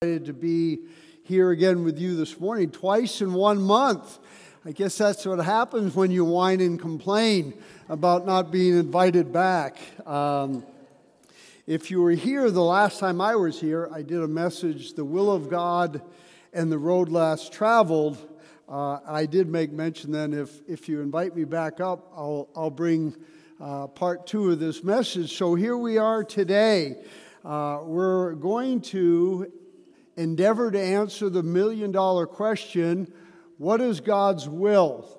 excited to be here again with you this morning, twice in one month. I guess that's what happens when you whine and complain about not being invited back. Um, if you were here the last time I was here, I did a message, The Will of God and the Road Less Traveled. Uh, I did make mention then if, if you invite me back up, I'll, I'll bring uh, part two of this message. So here we are today. Uh, we're going to endeavor to answer the million dollar question what is God's will?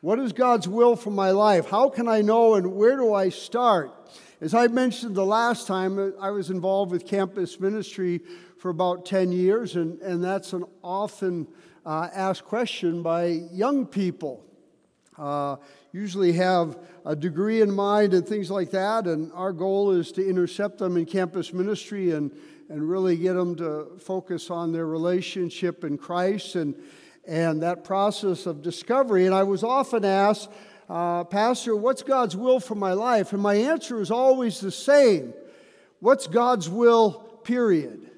What is God's will for my life? How can I know and where do I start? As I mentioned the last time, I was involved with campus ministry for about 10 years, and, and that's an often uh, asked question by young people. Uh, usually have a degree in mind and things like that, and our goal is to intercept them in campus ministry and and really get them to focus on their relationship in Christ and, and that process of discovery. And I was often asked, uh, Pastor, what's God's will for my life? And my answer is always the same What's God's will, period?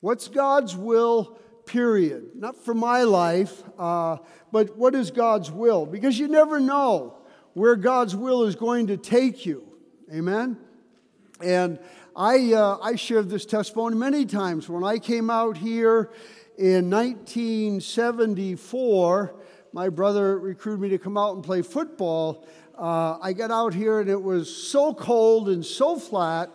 What's God's will, period? Not for my life, uh, but what is God's will? Because you never know where God's will is going to take you. Amen? And I, uh, I shared this testimony many times. When I came out here in 1974, my brother recruited me to come out and play football. Uh, I got out here and it was so cold and so flat.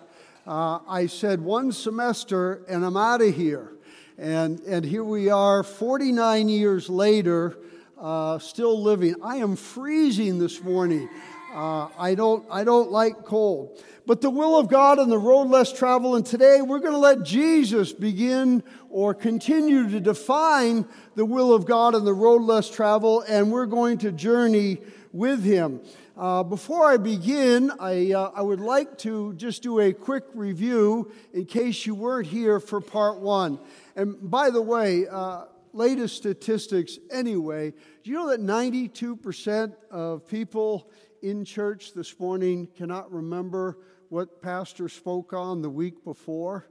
Uh, I said, one semester and I'm out of here. And, and here we are, 49 years later, uh, still living. I am freezing this morning. Uh, I, don't, I don't like cold. But the will of God and the road less travel, and today we're going to let Jesus begin or continue to define the will of God and the road less travel, and we're going to journey with Him. Uh, before I begin, I, uh, I would like to just do a quick review in case you weren't here for part one. And by the way, uh, latest statistics anyway, do you know that 92% of people in church this morning cannot remember what Pastor spoke on the week before.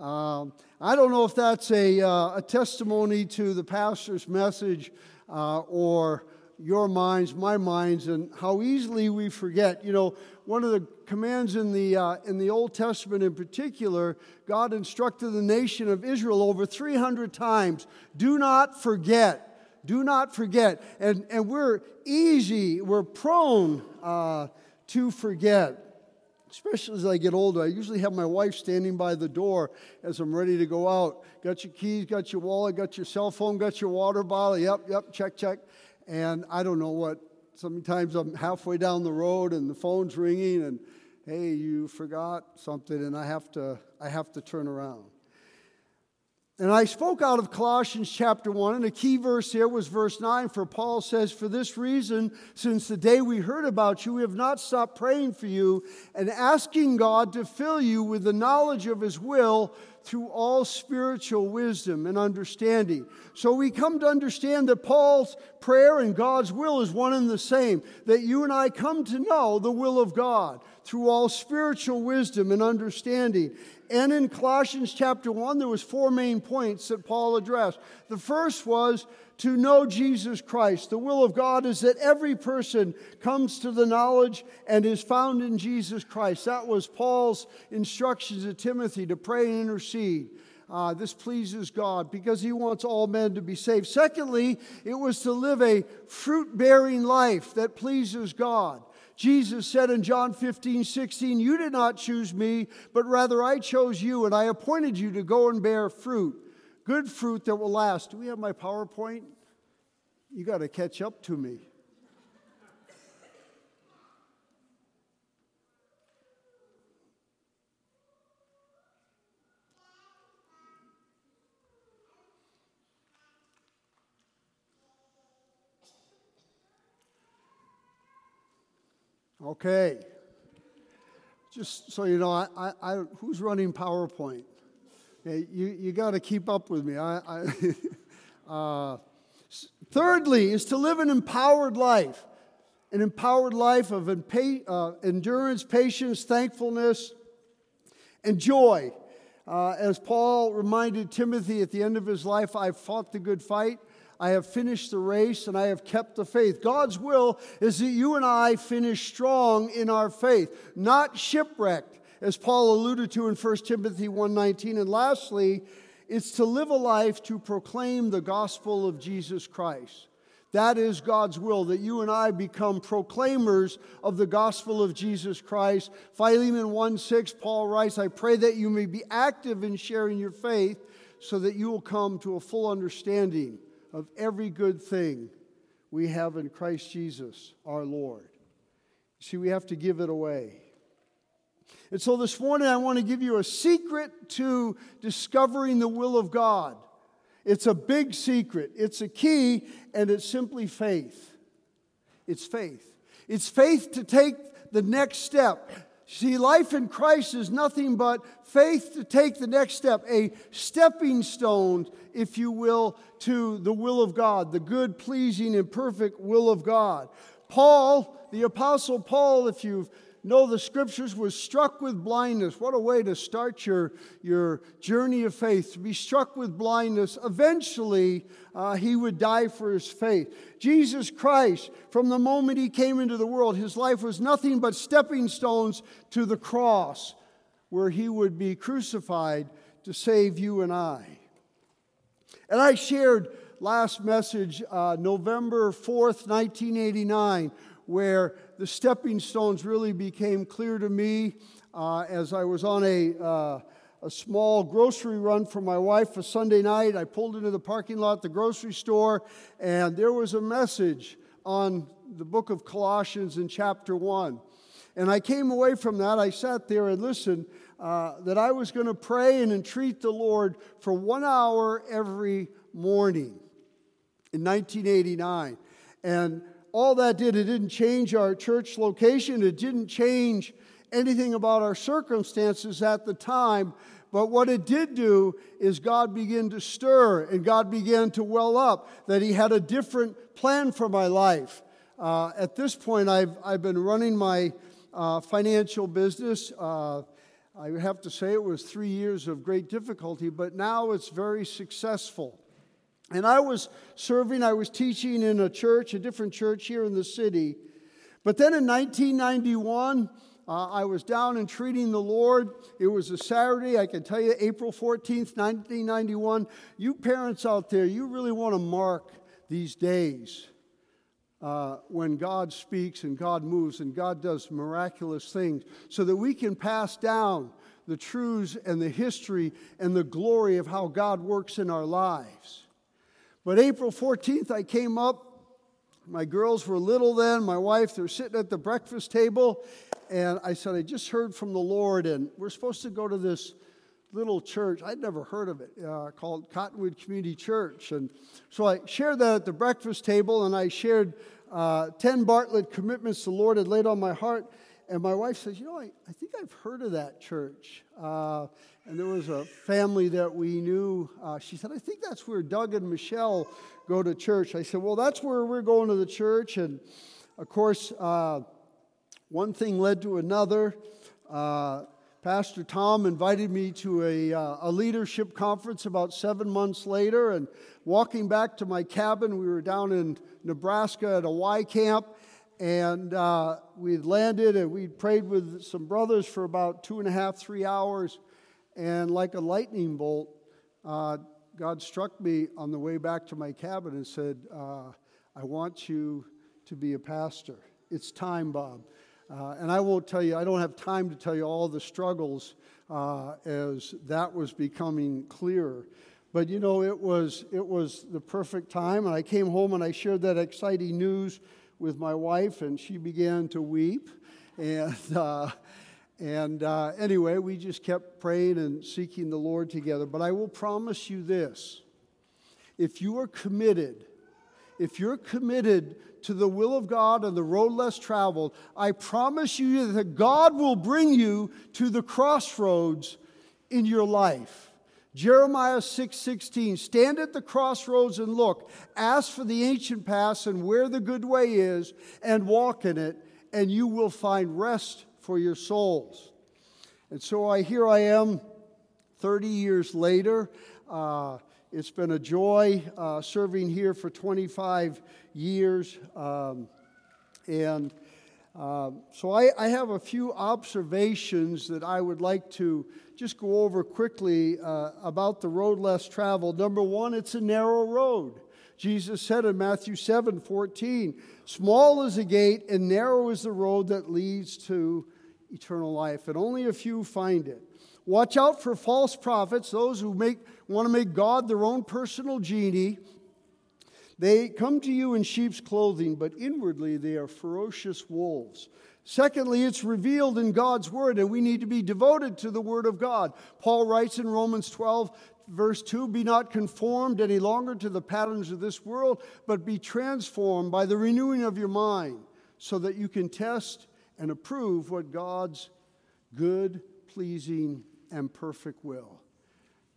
Um, I don't know if that's a, uh, a testimony to the pastor's message uh, or your minds, my minds, and how easily we forget. You know, one of the commands in the, uh, in the Old Testament in particular, God instructed the nation of Israel over 300 times do not forget do not forget. And, and we're easy, we're prone uh, to forget. Especially as I get older, I usually have my wife standing by the door as I'm ready to go out. Got your keys, got your wallet, got your cell phone, got your water bottle. Yep, yep, check, check. And I don't know what. Sometimes I'm halfway down the road and the phone's ringing, and hey, you forgot something, and I have to, I have to turn around. And I spoke out of Colossians chapter 1, and a key verse here was verse 9, for Paul says, For this reason, since the day we heard about you, we have not stopped praying for you and asking God to fill you with the knowledge of his will through all spiritual wisdom and understanding. So we come to understand that Paul's prayer and God's will is one and the same, that you and I come to know the will of God through all spiritual wisdom and understanding. And in Colossians chapter 1, there was four main points that Paul addressed. The first was to know Jesus Christ. The will of God is that every person comes to the knowledge and is found in Jesus Christ. That was Paul's instructions to Timothy to pray and intercede. Uh, this pleases God because He wants all men to be saved. Secondly, it was to live a fruit bearing life that pleases God. Jesus said in John 15, 16, You did not choose me, but rather I chose you, and I appointed you to go and bear fruit, good fruit that will last. Do we have my PowerPoint? You got to catch up to me. Okay. Just so you know, I, I, I who's running PowerPoint? You you got to keep up with me. I, I uh, thirdly, is to live an empowered life, an empowered life of uh, endurance, patience, thankfulness, and joy. Uh, as Paul reminded Timothy at the end of his life, I've fought the good fight. I have finished the race and I have kept the faith. God's will is that you and I finish strong in our faith, not shipwrecked, as Paul alluded to in 1 Timothy 1:19. And lastly, it's to live a life to proclaim the gospel of Jesus Christ. That is God's will, that you and I become proclaimers of the gospel of Jesus Christ. Philemon 1 6, Paul writes, I pray that you may be active in sharing your faith so that you will come to a full understanding of every good thing we have in Christ Jesus our Lord. See, we have to give it away. And so this morning, I want to give you a secret to discovering the will of God. It's a big secret, it's a key, and it's simply faith. It's faith. It's faith to take the next step. See, life in Christ is nothing but faith to take the next step, a stepping stone, if you will, to the will of God, the good, pleasing, and perfect will of God. Paul, the Apostle Paul, if you've know the scriptures, was struck with blindness. What a way to start your, your journey of faith, to be struck with blindness. Eventually, uh, he would die for his faith. Jesus Christ, from the moment he came into the world, his life was nothing but stepping stones to the cross, where he would be crucified to save you and I. And I shared last message, uh, November 4th, 1989 where the stepping stones really became clear to me uh, as I was on a, uh, a small grocery run for my wife a Sunday night. I pulled into the parking lot the grocery store, and there was a message on the book of Colossians in chapter 1. And I came away from that. I sat there and listened uh, that I was going to pray and entreat the Lord for one hour every morning in 1989. And all that did, it didn't change our church location, it didn't change anything about our circumstances at the time. But what it did do is God began to stir and God began to well up that He had a different plan for my life. Uh, at this point, I've, I've been running my uh, financial business. Uh, I have to say it was three years of great difficulty, but now it's very successful. And I was serving, I was teaching in a church, a different church here in the city. But then in 1991, uh, I was down and treating the Lord. It was a Saturday, I can tell you, April 14th, 1991. You parents out there, you really want to mark these days uh, when God speaks and God moves and God does miraculous things so that we can pass down the truths and the history and the glory of how God works in our lives. But April 14th, I came up. My girls were little then. My wife, they're sitting at the breakfast table. And I said, I just heard from the Lord, and we're supposed to go to this little church. I'd never heard of it, uh, called Cottonwood Community Church. And so I shared that at the breakfast table, and I shared uh, 10 Bartlett commitments the Lord had laid on my heart. And my wife says, You know, I, I think I've heard of that church. Uh, and there was a family that we knew. Uh, she said, I think that's where Doug and Michelle go to church. I said, Well, that's where we're going to the church. And of course, uh, one thing led to another. Uh, Pastor Tom invited me to a, uh, a leadership conference about seven months later. And walking back to my cabin, we were down in Nebraska at a Y camp. And uh, we'd landed and we'd prayed with some brothers for about two and a half, three hours. And like a lightning bolt, uh, God struck me on the way back to my cabin and said, uh, I want you to be a pastor. It's time, Bob. Uh, and I won't tell you, I don't have time to tell you all the struggles uh, as that was becoming clearer. But you know, it was, it was the perfect time. And I came home and I shared that exciting news with my wife, and she began to weep. And uh, and uh, anyway, we just kept praying and seeking the Lord together. But I will promise you this if you are committed, if you're committed to the will of God and the road less traveled, I promise you that God will bring you to the crossroads in your life. Jeremiah 6:16 Stand at the crossroads and look ask for the ancient paths and where the good way is and walk in it and you will find rest for your souls. And so I here I am 30 years later. Uh, it's been a joy uh, serving here for 25 years. Um, and uh, so I, I, have a few observations that I would like to just go over quickly uh, about the road less traveled. Number one, it's a narrow road. Jesus said in Matthew 7 14, Small is the gate and narrow is the road that leads to eternal life, and only a few find it. Watch out for false prophets, those who make, want to make God their own personal genie. They come to you in sheep's clothing, but inwardly they are ferocious wolves. Secondly, it's revealed in God's word, and we need to be devoted to the word of God. Paul writes in Romans 12, verse 2 Be not conformed any longer to the patterns of this world, but be transformed by the renewing of your mind, so that you can test and approve what God's good, pleasing, and perfect will.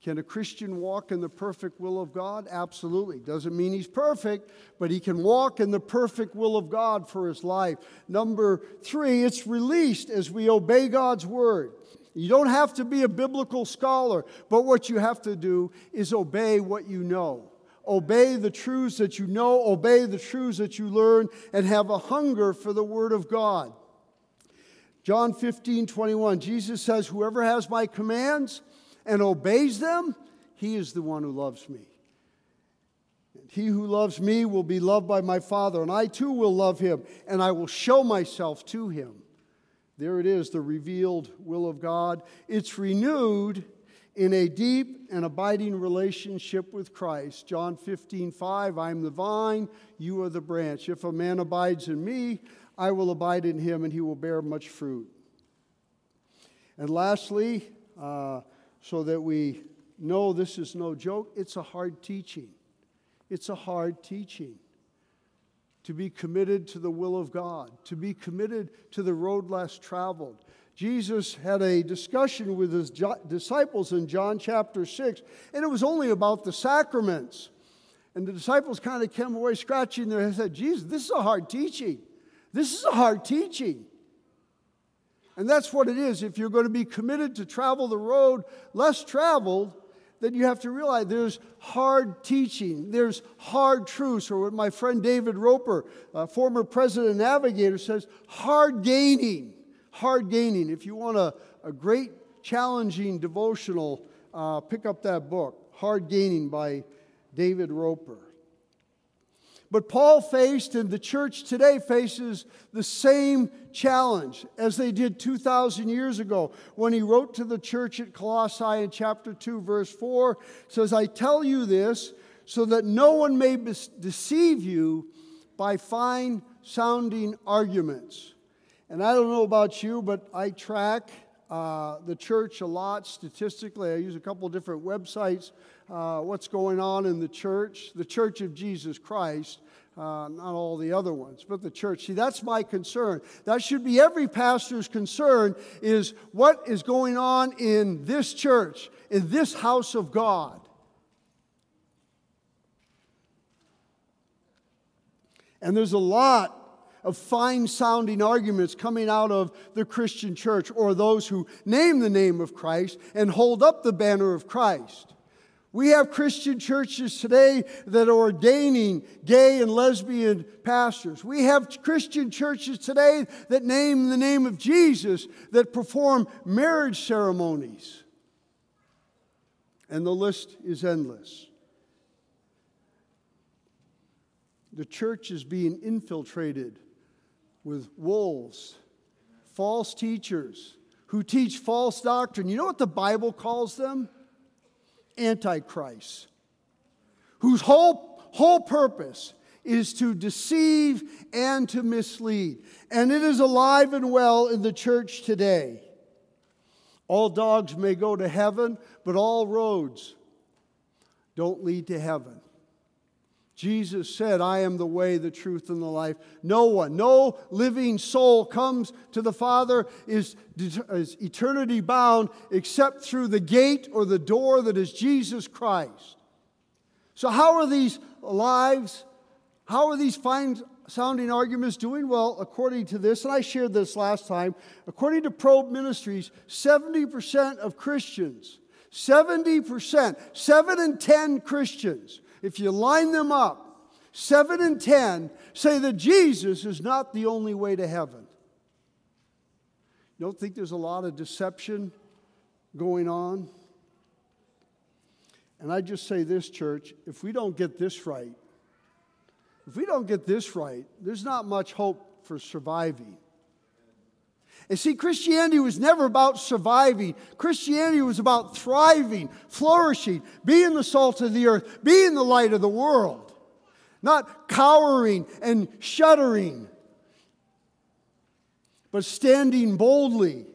Can a Christian walk in the perfect will of God? Absolutely. Doesn't mean he's perfect, but he can walk in the perfect will of God for his life. Number three, it's released as we obey God's word. You don't have to be a biblical scholar, but what you have to do is obey what you know. Obey the truths that you know, obey the truths that you learn, and have a hunger for the Word of God. John 15, 21, Jesus says, Whoever has my commands and obeys them, he is the one who loves me. And he who loves me will be loved by my Father, and I too will love him, and I will show myself to him. There it is, the revealed will of God. It's renewed in a deep and abiding relationship with Christ. John 15, 5, I am the vine, you are the branch. If a man abides in me, I will abide in him, and he will bear much fruit. And lastly, uh, so that we know this is no joke, it's a hard teaching. It's a hard teaching to be committed to the will of God, to be committed to the road less traveled. Jesus had a discussion with his disciples in John chapter 6, and it was only about the sacraments. And the disciples kind of came away scratching their heads and said, Jesus, this is a hard teaching. This is a hard teaching. And that's what it is. If you're going to be committed to travel the road less traveled, then you have to realize there's hard teaching, there's hard truths, or what my friend David Roper, former president navigator, says hard gaining. Hard gaining. If you want a, a great, challenging devotional, uh, pick up that book, Hard Gaining by David Roper. But Paul faced, and the church today faces the same challenge as they did 2,000 years ago when he wrote to the church at Colossae in chapter 2, verse 4 says, I tell you this so that no one may deceive you by fine sounding arguments. And I don't know about you, but I track uh, the church a lot statistically. I use a couple different websites uh, what's going on in the church, the church of Jesus Christ, uh, not all the other ones, but the church. See, that's my concern. That should be every pastor's concern is what is going on in this church, in this house of God. And there's a lot of fine sounding arguments coming out of the Christian church or those who name the name of Christ and hold up the banner of Christ. We have Christian churches today that are ordaining gay and lesbian pastors. We have Christian churches today that name the name of Jesus that perform marriage ceremonies. And the list is endless. The church is being infiltrated with wolves, false teachers who teach false doctrine. You know what the Bible calls them? Antichrist, whose whole, whole purpose is to deceive and to mislead. And it is alive and well in the church today. All dogs may go to heaven, but all roads don't lead to heaven. Jesus said, I am the way, the truth, and the life. No one, no living soul comes to the Father, is, is eternity bound, except through the gate or the door that is Jesus Christ. So, how are these lives, how are these fine sounding arguments doing? Well, according to this, and I shared this last time, according to Probe Ministries, 70% of Christians 70%, 7 in 10 Christians, if you line them up, 7 and 10 say that Jesus is not the only way to heaven. You don't think there's a lot of deception going on? And I just say this, church if we don't get this right, if we don't get this right, there's not much hope for surviving. And see, Christianity was never about surviving. Christianity was about thriving, flourishing, being the salt of the earth, being the light of the world, not cowering and shuddering, but standing boldly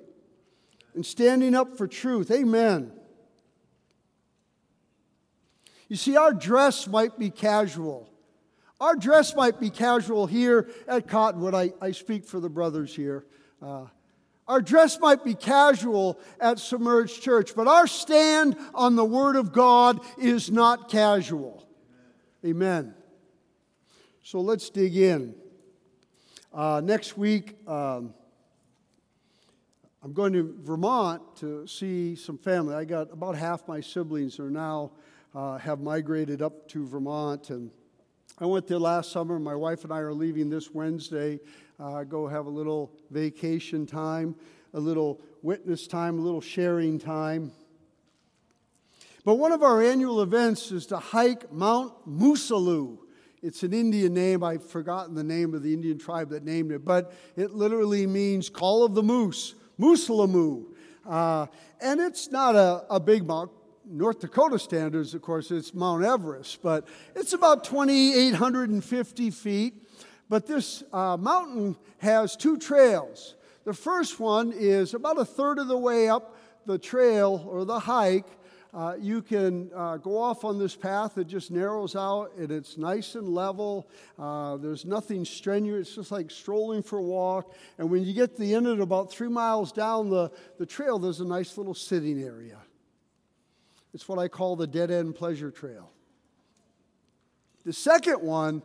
and standing up for truth. Amen. You see, our dress might be casual. Our dress might be casual here at Cottonwood. I, I speak for the brothers here. Uh, our dress might be casual at Submerged Church, but our stand on the Word of God is not casual. Amen. So let's dig in. Uh, next week, um, I'm going to Vermont to see some family. I got about half my siblings are now uh, have migrated up to Vermont, and I went there last summer. My wife and I are leaving this Wednesday uh, go have a little vacation time, a little witness time, a little sharing time. But one of our annual events is to hike Mount Moosaloo. It's an Indian name. I've forgotten the name of the Indian tribe that named it, but it literally means call of the moose, Moosalamoo. Uh, and it's not a, a big mount. North Dakota standards, of course, it's Mount Everest, but it's about 2,850 feet. But this uh, mountain has two trails. The first one is about a third of the way up the trail or the hike. Uh, you can uh, go off on this path It just narrows out and it's nice and level. Uh, there's nothing strenuous, it's just like strolling for a walk. And when you get to the end of it, about three miles down the, the trail, there's a nice little sitting area. It's what I call the dead end pleasure trail. The second one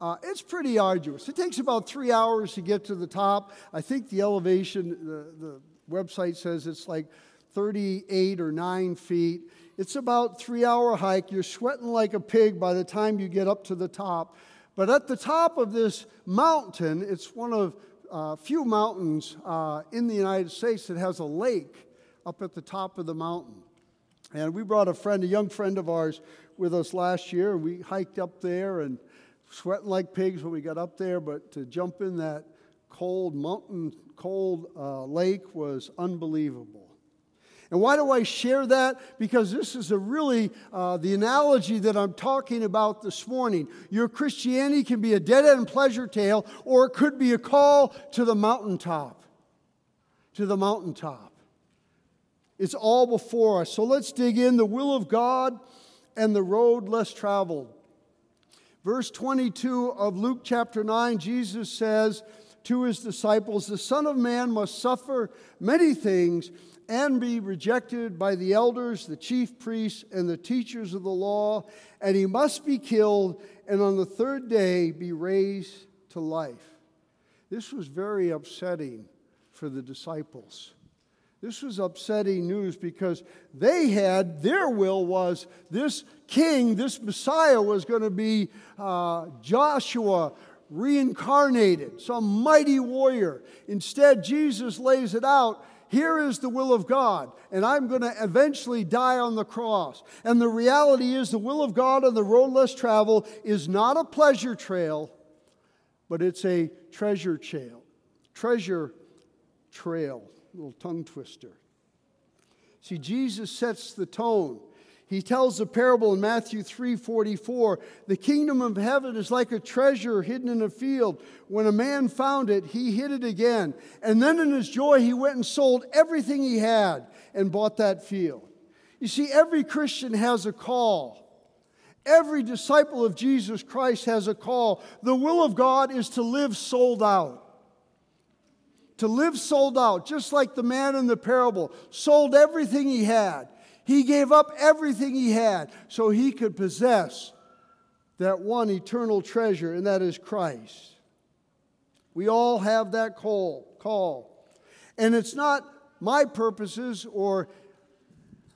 uh, it's pretty arduous. It takes about three hours to get to the top. I think the elevation, the, the website says it's like 38 or 9 feet. It's about three hour hike. You're sweating like a pig by the time you get up to the top. But at the top of this mountain, it's one of uh, few mountains uh, in the United States that has a lake up at the top of the mountain. And we brought a friend, a young friend of ours, with us last year, we hiked up there and sweating like pigs when we got up there, but to jump in that cold mountain, cold uh, lake was unbelievable. And why do I share that? Because this is a really uh, the analogy that I'm talking about this morning. Your Christianity can be a dead end pleasure tale, or it could be a call to the mountaintop. To the mountaintop. It's all before us. So let's dig in the will of God and the road less traveled. Verse 22 of Luke chapter 9, Jesus says to his disciples, The Son of Man must suffer many things and be rejected by the elders, the chief priests, and the teachers of the law, and he must be killed, and on the third day be raised to life. This was very upsetting for the disciples. This was upsetting news because they had, their will was this king, this Messiah was going to be uh, Joshua reincarnated, some mighty warrior. Instead, Jesus lays it out here is the will of God, and I'm going to eventually die on the cross. And the reality is, the will of God on the road less travel is not a pleasure trail, but it's a treasure trail. Treasure trail little tongue twister. See, Jesus sets the tone. He tells the parable in Matthew 3:44, "The kingdom of heaven is like a treasure hidden in a field. When a man found it, he hid it again, and then in his joy he went and sold everything he had and bought that field." You see, every Christian has a call. Every disciple of Jesus Christ has a call. The will of God is to live sold out to live sold out, just like the man in the parable, sold everything he had. He gave up everything he had so he could possess that one eternal treasure, and that is Christ. We all have that call. call. And it's not my purposes or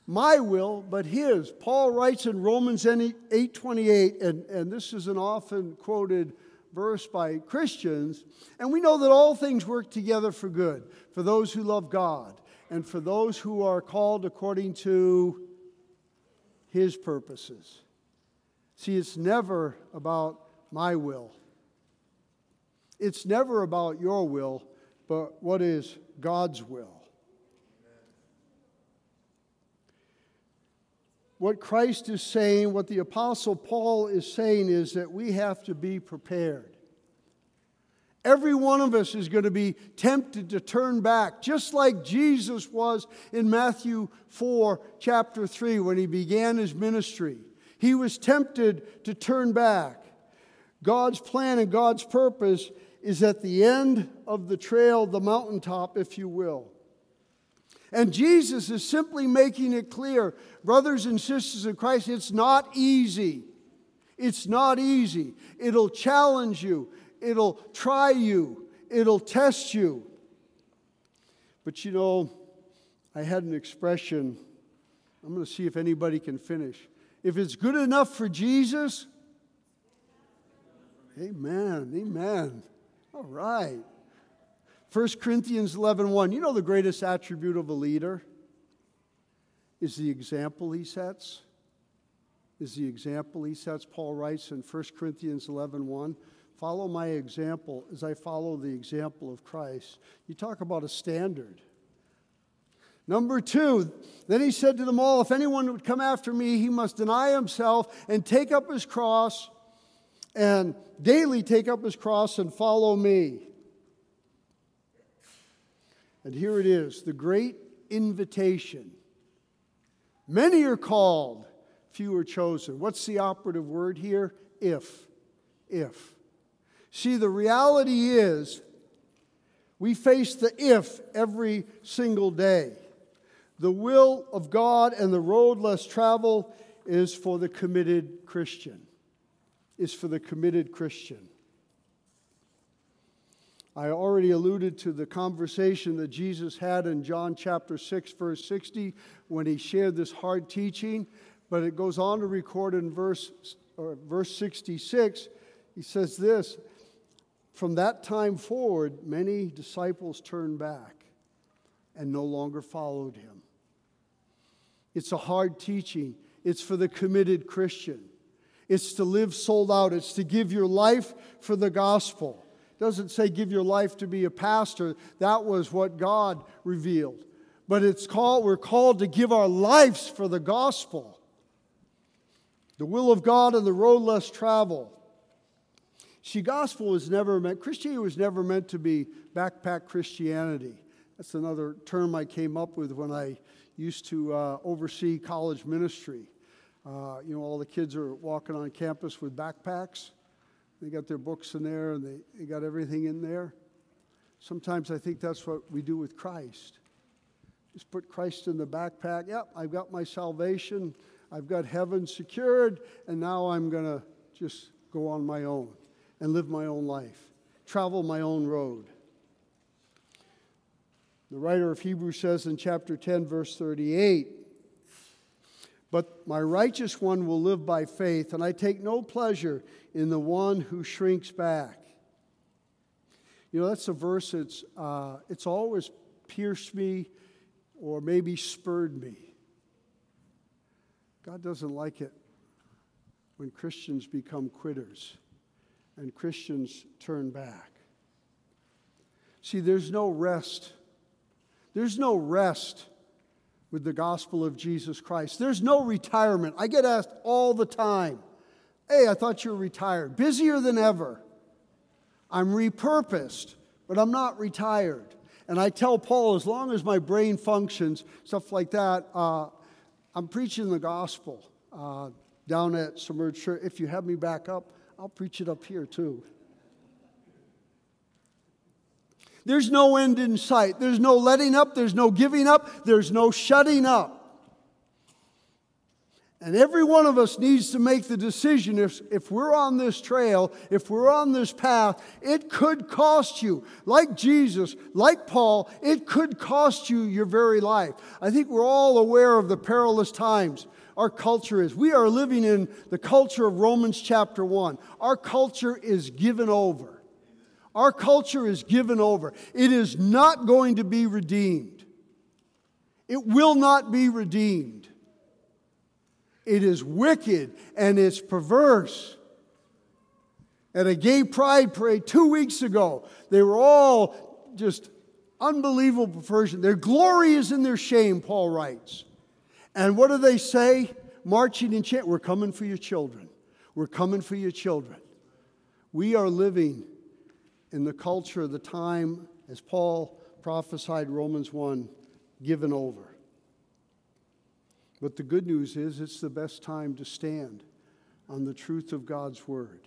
my will, but his. Paul writes in Romans 8:28, and, and this is an often quoted verse by Christians, and we know that all things work together for good, for those who love God, and for those who are called according to his purposes. See, it's never about my will. It's never about your will, but what is God's will. What Christ is saying, what the Apostle Paul is saying, is that we have to be prepared. Every one of us is going to be tempted to turn back, just like Jesus was in Matthew 4, chapter 3, when he began his ministry. He was tempted to turn back. God's plan and God's purpose is at the end of the trail, the mountaintop, if you will. And Jesus is simply making it clear, brothers and sisters in Christ, it's not easy. It's not easy. It'll challenge you, it'll try you, it'll test you. But you know, I had an expression. I'm going to see if anybody can finish. If it's good enough for Jesus, amen, amen. All right. 1 Corinthians 11 1. You know the greatest attribute of a leader is the example he sets. Is the example he sets. Paul writes in 1 Corinthians 11 1. Follow my example as I follow the example of Christ. You talk about a standard. Number two, then he said to them all, If anyone would come after me, he must deny himself and take up his cross and daily take up his cross and follow me. And here it is the great invitation. Many are called, few are chosen. What's the operative word here? If. If. See, the reality is we face the if every single day. The will of God and the road less traveled is for the committed Christian. Is for the committed Christian. I already alluded to the conversation that Jesus had in John chapter 6, verse 60, when he shared this hard teaching. But it goes on to record in verse, or verse 66. He says this From that time forward, many disciples turned back and no longer followed him. It's a hard teaching, it's for the committed Christian. It's to live sold out, it's to give your life for the gospel doesn't say give your life to be a pastor. That was what God revealed. But it's called, we're called to give our lives for the gospel. The will of God and the road less traveled. See, gospel was never meant, Christianity was never meant to be backpack Christianity. That's another term I came up with when I used to uh, oversee college ministry. Uh, you know, all the kids are walking on campus with backpacks. They got their books in there and they, they got everything in there. Sometimes I think that's what we do with Christ. Just put Christ in the backpack. Yep, I've got my salvation. I've got heaven secured, and now I'm going to just go on my own and live my own life, travel my own road. The writer of Hebrews says in chapter 10, verse 38 but my righteous one will live by faith, and I take no pleasure in the one who shrinks back. You know, that's a verse that's uh, it's always pierced me or maybe spurred me. God doesn't like it when Christians become quitters and Christians turn back. See, there's no rest. There's no rest with the gospel of Jesus Christ. There's no retirement. I get asked all the time, hey, I thought you were retired. Busier than ever. I'm repurposed, but I'm not retired. And I tell Paul, as long as my brain functions, stuff like that, uh, I'm preaching the gospel uh, down at Submerged Church. If you have me back up, I'll preach it up here too. There's no end in sight. There's no letting up. There's no giving up. There's no shutting up. And every one of us needs to make the decision if, if we're on this trail, if we're on this path, it could cost you. Like Jesus, like Paul, it could cost you your very life. I think we're all aware of the perilous times our culture is. We are living in the culture of Romans chapter 1. Our culture is given over. Our culture is given over. It is not going to be redeemed. It will not be redeemed. It is wicked and it's perverse. At a gay pride parade two weeks ago, they were all just unbelievable perversion. Their glory is in their shame, Paul writes. And what do they say? Marching in chant, we're coming for your children. We're coming for your children. We are living in the culture of the time, as Paul prophesied Romans 1, given over. But the good news is it's the best time to stand on the truth of God's word.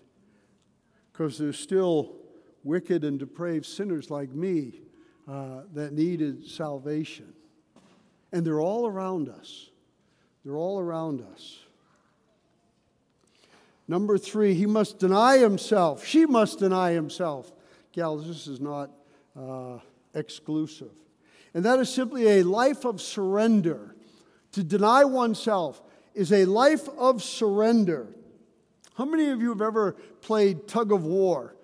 Because there's still wicked and depraved sinners like me uh, that needed salvation. And they're all around us. They're all around us. Number three, he must deny himself. She must deny himself. Gals, this is not uh, exclusive. And that is simply a life of surrender to deny oneself is a life of surrender. How many of you have ever played tug of war?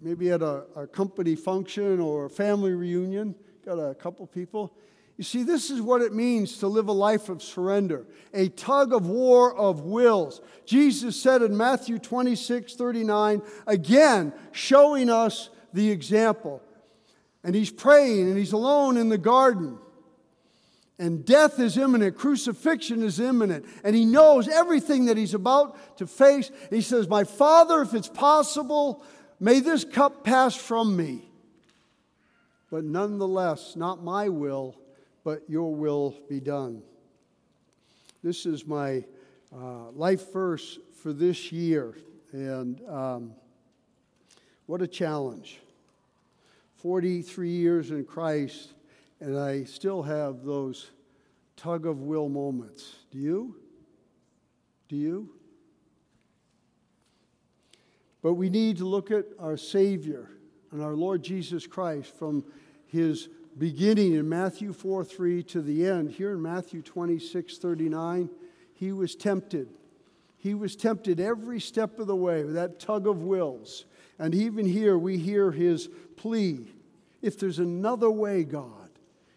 Maybe at a, a company function or a family reunion? Got a couple people. You see, this is what it means to live a life of surrender, a tug of war of wills. Jesus said in Matthew 26 39, again, showing us the example. And he's praying and he's alone in the garden. And death is imminent, crucifixion is imminent, and he knows everything that he's about to face. He says, My Father, if it's possible, may this cup pass from me. But nonetheless, not my will, but your will be done. This is my uh, life verse for this year, and um, what a challenge. 43 years in Christ and I still have those tug of will moments. Do you? Do you? But we need to look at our Savior and our Lord Jesus Christ from his beginning in Matthew 4 3 to the end. Here in Matthew 26 39, he was tempted. He was tempted every step of the way with that tug of wills. And even here, we hear his plea if there's another way, God,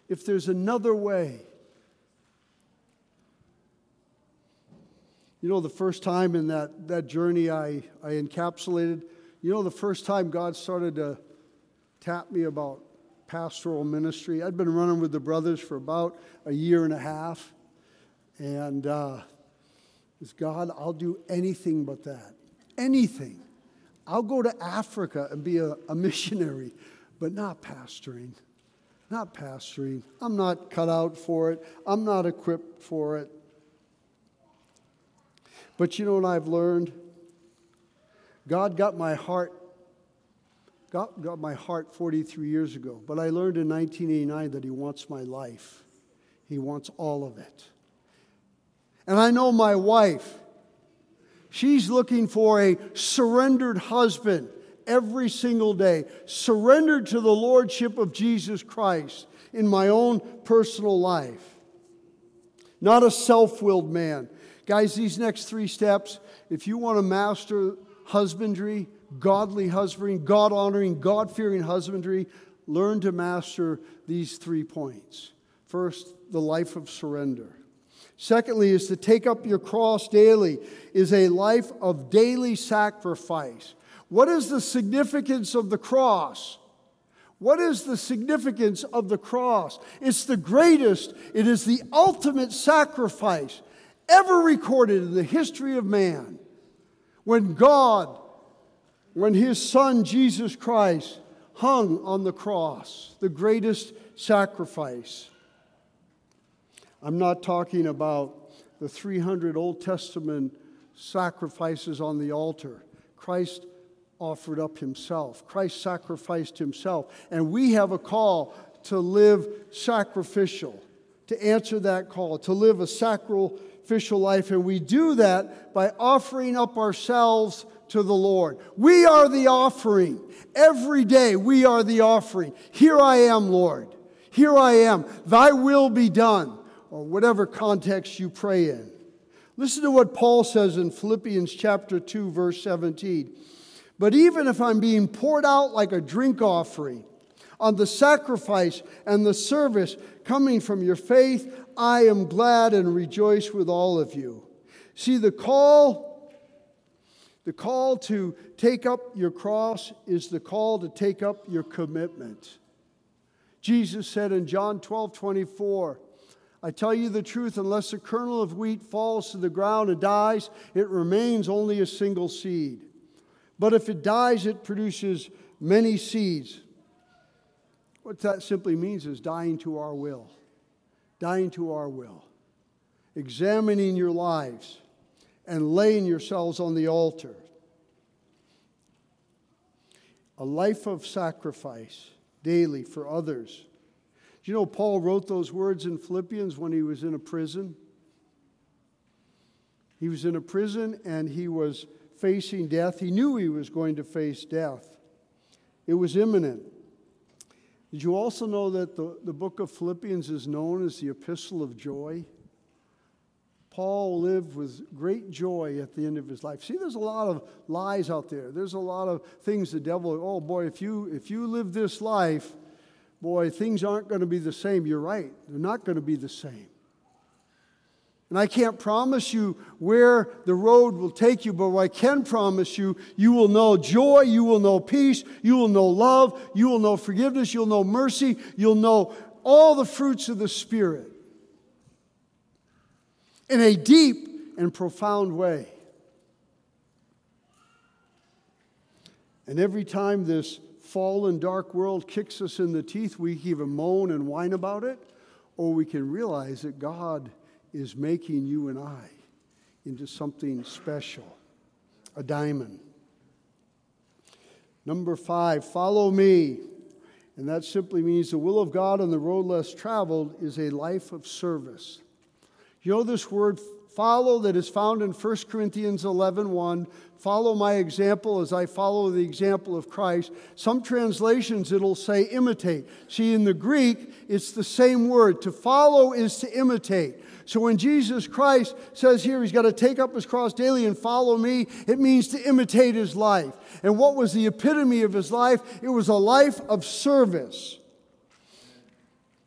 if there's another way. You know, the first time in that, that journey I, I encapsulated, you know, the first time God started to tap me about pastoral ministry, I'd been running with the brothers for about a year and a half. And uh, God, I'll do anything but that. Anything. I'll go to Africa and be a, a missionary, but not pastoring not pastoring. I'm not cut out for it. I'm not equipped for it. But you know what I've learned? God got my heart got, got my heart 43 years ago, but I learned in 1989 that He wants my life. He wants all of it. And I know my wife, she's looking for a surrendered husband every single day, surrendered to the Lordship of Jesus Christ in my own personal life. Not a self willed man. Guys, these next three steps, if you want to master husbandry, godly husbandry, God honoring, God fearing husbandry, learn to master these three points. First, the life of surrender. Secondly, is to take up your cross daily, is a life of daily sacrifice. What is the significance of the cross? What is the significance of the cross? It's the greatest, it is the ultimate sacrifice ever recorded in the history of man. When God, when his son Jesus Christ hung on the cross, the greatest sacrifice. I'm not talking about the 300 Old Testament sacrifices on the altar. Christ offered up himself. Christ sacrificed himself. And we have a call to live sacrificial, to answer that call, to live a sacrificial life, and we do that by offering up ourselves to the Lord. We are the offering. Every day we are the offering. Here I am, Lord. Here I am. Thy will be done, or whatever context you pray in. Listen to what Paul says in Philippians chapter 2 verse 17. But even if I'm being poured out like a drink offering on the sacrifice and the service coming from your faith, I am glad and rejoice with all of you. See, the call the call to take up your cross is the call to take up your commitment. Jesus said in John 12 24, I tell you the truth, unless a kernel of wheat falls to the ground and dies, it remains only a single seed. But if it dies, it produces many seeds. What that simply means is dying to our will, dying to our will, examining your lives and laying yourselves on the altar. A life of sacrifice daily for others. You know Paul wrote those words in Philippians when he was in a prison? He was in a prison and he was facing death. He knew he was going to face death, it was imminent. Did you also know that the, the book of Philippians is known as the Epistle of Joy? Paul lived with great joy at the end of his life. See, there's a lot of lies out there. There's a lot of things the devil, oh boy, if you if you live this life, boy, things aren't going to be the same. You're right. They're not going to be the same. And I can't promise you where the road will take you, but I can promise you, you will know joy, you will know peace, you will know love, you will know forgiveness, you'll know mercy, you'll know all the fruits of the Spirit in a deep and profound way. And every time this fallen, dark world kicks us in the teeth, we either moan and whine about it, or we can realize that God is making you and I into something special a diamond. Number five, follow me. And that simply means the will of God on the road less traveled is a life of service. You know this word follow that is found in 1 Corinthians 11 1. Follow my example as I follow the example of Christ. Some translations it'll say imitate. See, in the Greek, it's the same word. To follow is to imitate. So when Jesus Christ says here he's got to take up his cross daily and follow me, it means to imitate his life. And what was the epitome of his life? It was a life of service.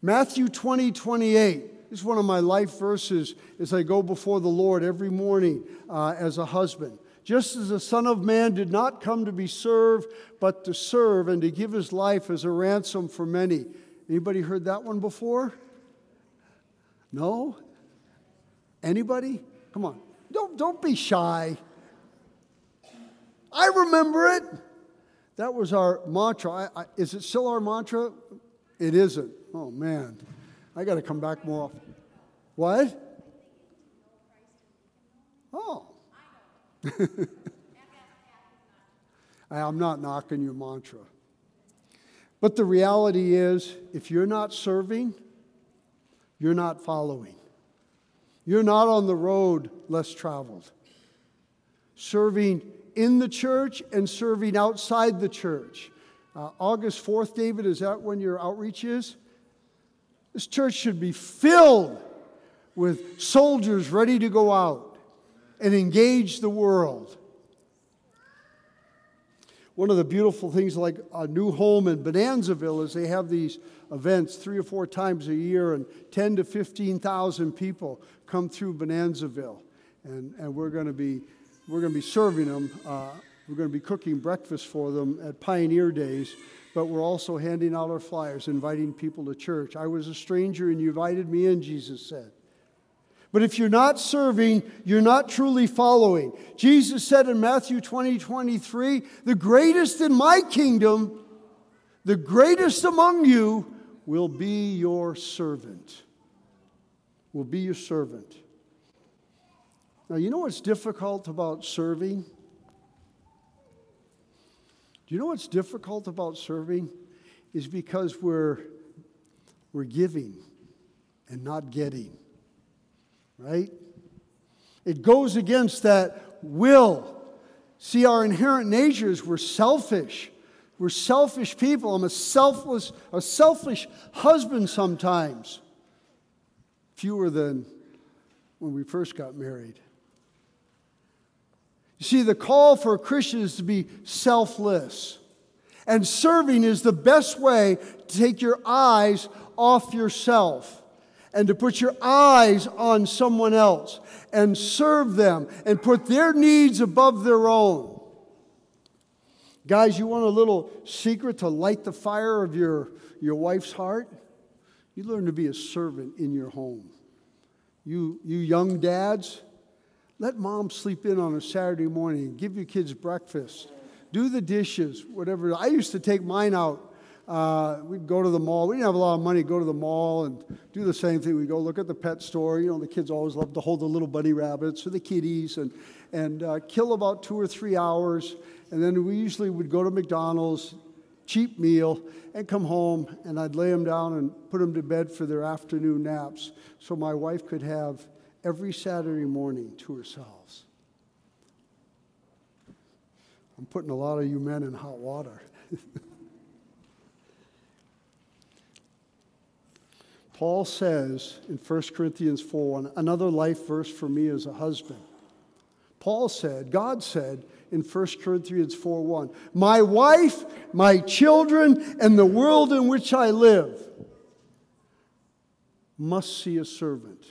Matthew 20, 28. Is one of my life verses as I go before the Lord every morning uh, as a husband. Just as the Son of Man did not come to be served, but to serve and to give his life as a ransom for many. Anybody heard that one before? No? Anybody? Come on. Don't, don't be shy. I remember it. That was our mantra. I, I, is it still our mantra? It isn't. Oh, man. I got to come back more often. What? Oh. I'm not knocking your mantra. But the reality is, if you're not serving, you're not following. You're not on the road less traveled. Serving in the church and serving outside the church. Uh, August 4th, David, is that when your outreach is? This church should be filled with soldiers ready to go out and engage the world. One of the beautiful things, like a new home in Bonanzaville, is they have these events three or four times a year, and 10 to 15,000 people come through Bonanzaville. And, and we're going to be we're going to be serving them. Uh, we're going to be cooking breakfast for them at Pioneer Days but we're also handing out our flyers, inviting people to church. I was a stranger and you invited me in, Jesus said. But if you're not serving, you're not truly following. Jesus said in Matthew 20, 23, the greatest in my kingdom, the greatest among you, will be your servant. Will be your servant. Now, you know what's difficult about serving? You know what's difficult about serving? Is because we're, we're giving and not getting, right? It goes against that will. See, our inherent natures, we're selfish. We're selfish people. I'm a selfless, a selfish husband sometimes. Fewer than when we first got married. See, the call for a Christian is to be selfless. And serving is the best way to take your eyes off yourself and to put your eyes on someone else and serve them and put their needs above their own. Guys, you want a little secret to light the fire of your, your wife's heart? You learn to be a servant in your home. You, you young dads, let mom sleep in on a Saturday morning, give your kids breakfast, do the dishes, whatever. I used to take mine out uh, we'd go to the mall. We didn't have a lot of money. Go to the mall and do the same thing. We'd go look at the pet store. You know, the kids always love to hold the little bunny rabbits or the kitties and and uh, kill about two or three hours. And then we usually would go to McDonald's, cheap meal, and come home. And I'd lay them down and put them to bed for their afternoon naps, so my wife could have every Saturday morning to ourselves. I'm putting a lot of you men in hot water. Paul says in 1 Corinthians 4 another life verse for me as a husband. Paul said, God said in 1 Corinthians 4 1, My wife, my children, and the world in which I live must see a servant.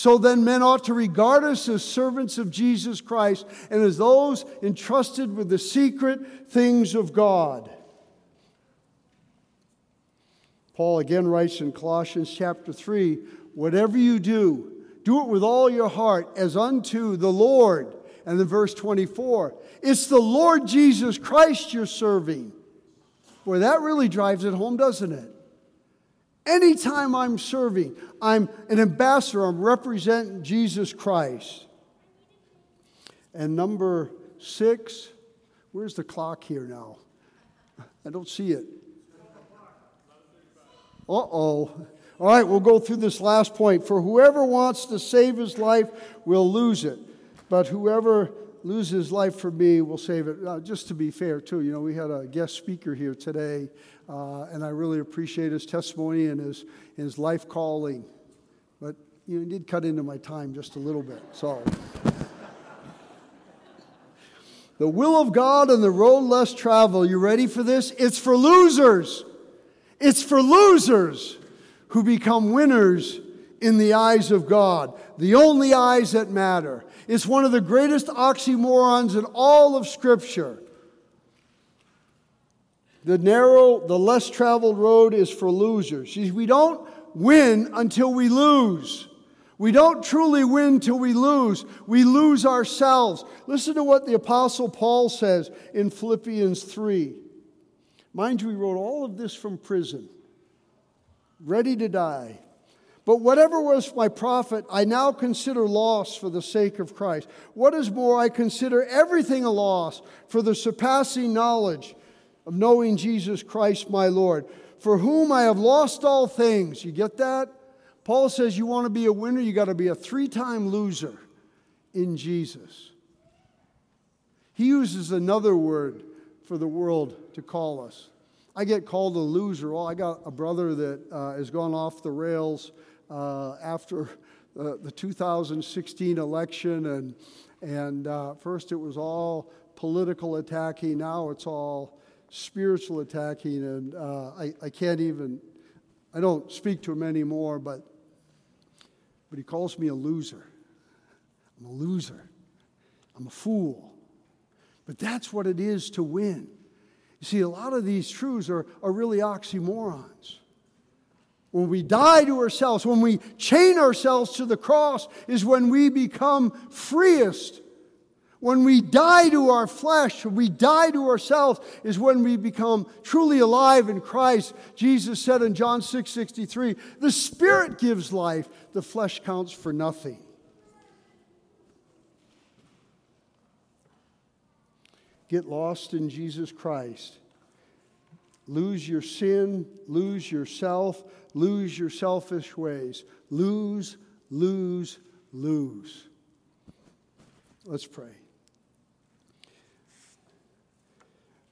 So then, men ought to regard us as servants of Jesus Christ and as those entrusted with the secret things of God. Paul again writes in Colossians chapter 3 whatever you do, do it with all your heart as unto the Lord. And then verse 24 it's the Lord Jesus Christ you're serving. Boy, that really drives it home, doesn't it? Anytime I'm serving, I'm an ambassador, I'm representing Jesus Christ. And number six, where's the clock here now? I don't see it. Uh oh. All right, we'll go through this last point. For whoever wants to save his life will lose it, but whoever loses life for me will save it. Uh, just to be fair, too, you know, we had a guest speaker here today, uh, and I really appreciate his testimony and his, his life calling. But you know, he did cut into my time just a little bit. So. the will of God and the road less traveled. You ready for this? It's for losers. It's for losers who become winners in the eyes of God, the only eyes that matter. It's one of the greatest oxymorons in all of Scripture. The narrow, the less traveled road is for losers. We don't win until we lose. We don't truly win till we lose. We lose ourselves. Listen to what the Apostle Paul says in Philippians 3. Mind you, he wrote all of this from prison, ready to die. But whatever was my profit, I now consider loss for the sake of Christ. What is more, I consider everything a loss for the surpassing knowledge of knowing Jesus Christ my Lord, for whom I have lost all things. You get that? Paul says you want to be a winner, you got to be a three time loser in Jesus. He uses another word for the world to call us. I get called a loser. Well, I got a brother that uh, has gone off the rails uh, after uh, the 2016 election, and and uh, first it was all political attacking. Now it's all spiritual attacking, and uh, I, I can't even. I don't speak to him anymore, but but he calls me a loser. I'm a loser. I'm a fool. But that's what it is to win. You see, a lot of these truths are, are really oxymorons. When we die to ourselves, when we chain ourselves to the cross, is when we become freest. When we die to our flesh, when we die to ourselves, is when we become truly alive in Christ. Jesus said in John 6 63, the Spirit gives life, the flesh counts for nothing. Get lost in Jesus Christ. Lose your sin, lose yourself, lose your selfish ways. Lose, lose, lose. Let's pray.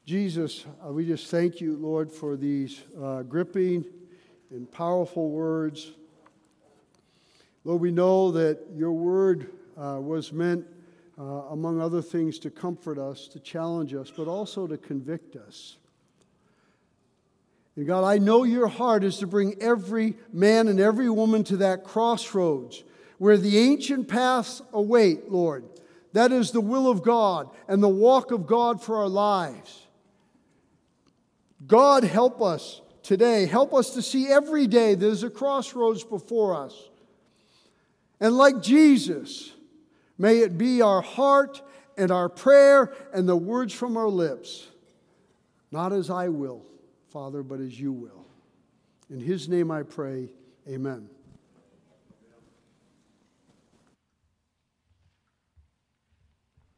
Jesus, uh, we just thank you, Lord, for these uh, gripping and powerful words. Lord, we know that your word uh, was meant, uh, among other things, to comfort us, to challenge us, but also to convict us. And God, I know your heart is to bring every man and every woman to that crossroads where the ancient paths await, Lord. That is the will of God and the walk of God for our lives. God, help us today. Help us to see every day there's a crossroads before us. And like Jesus, may it be our heart and our prayer and the words from our lips, not as I will Father, but as you will. In his name I pray, amen.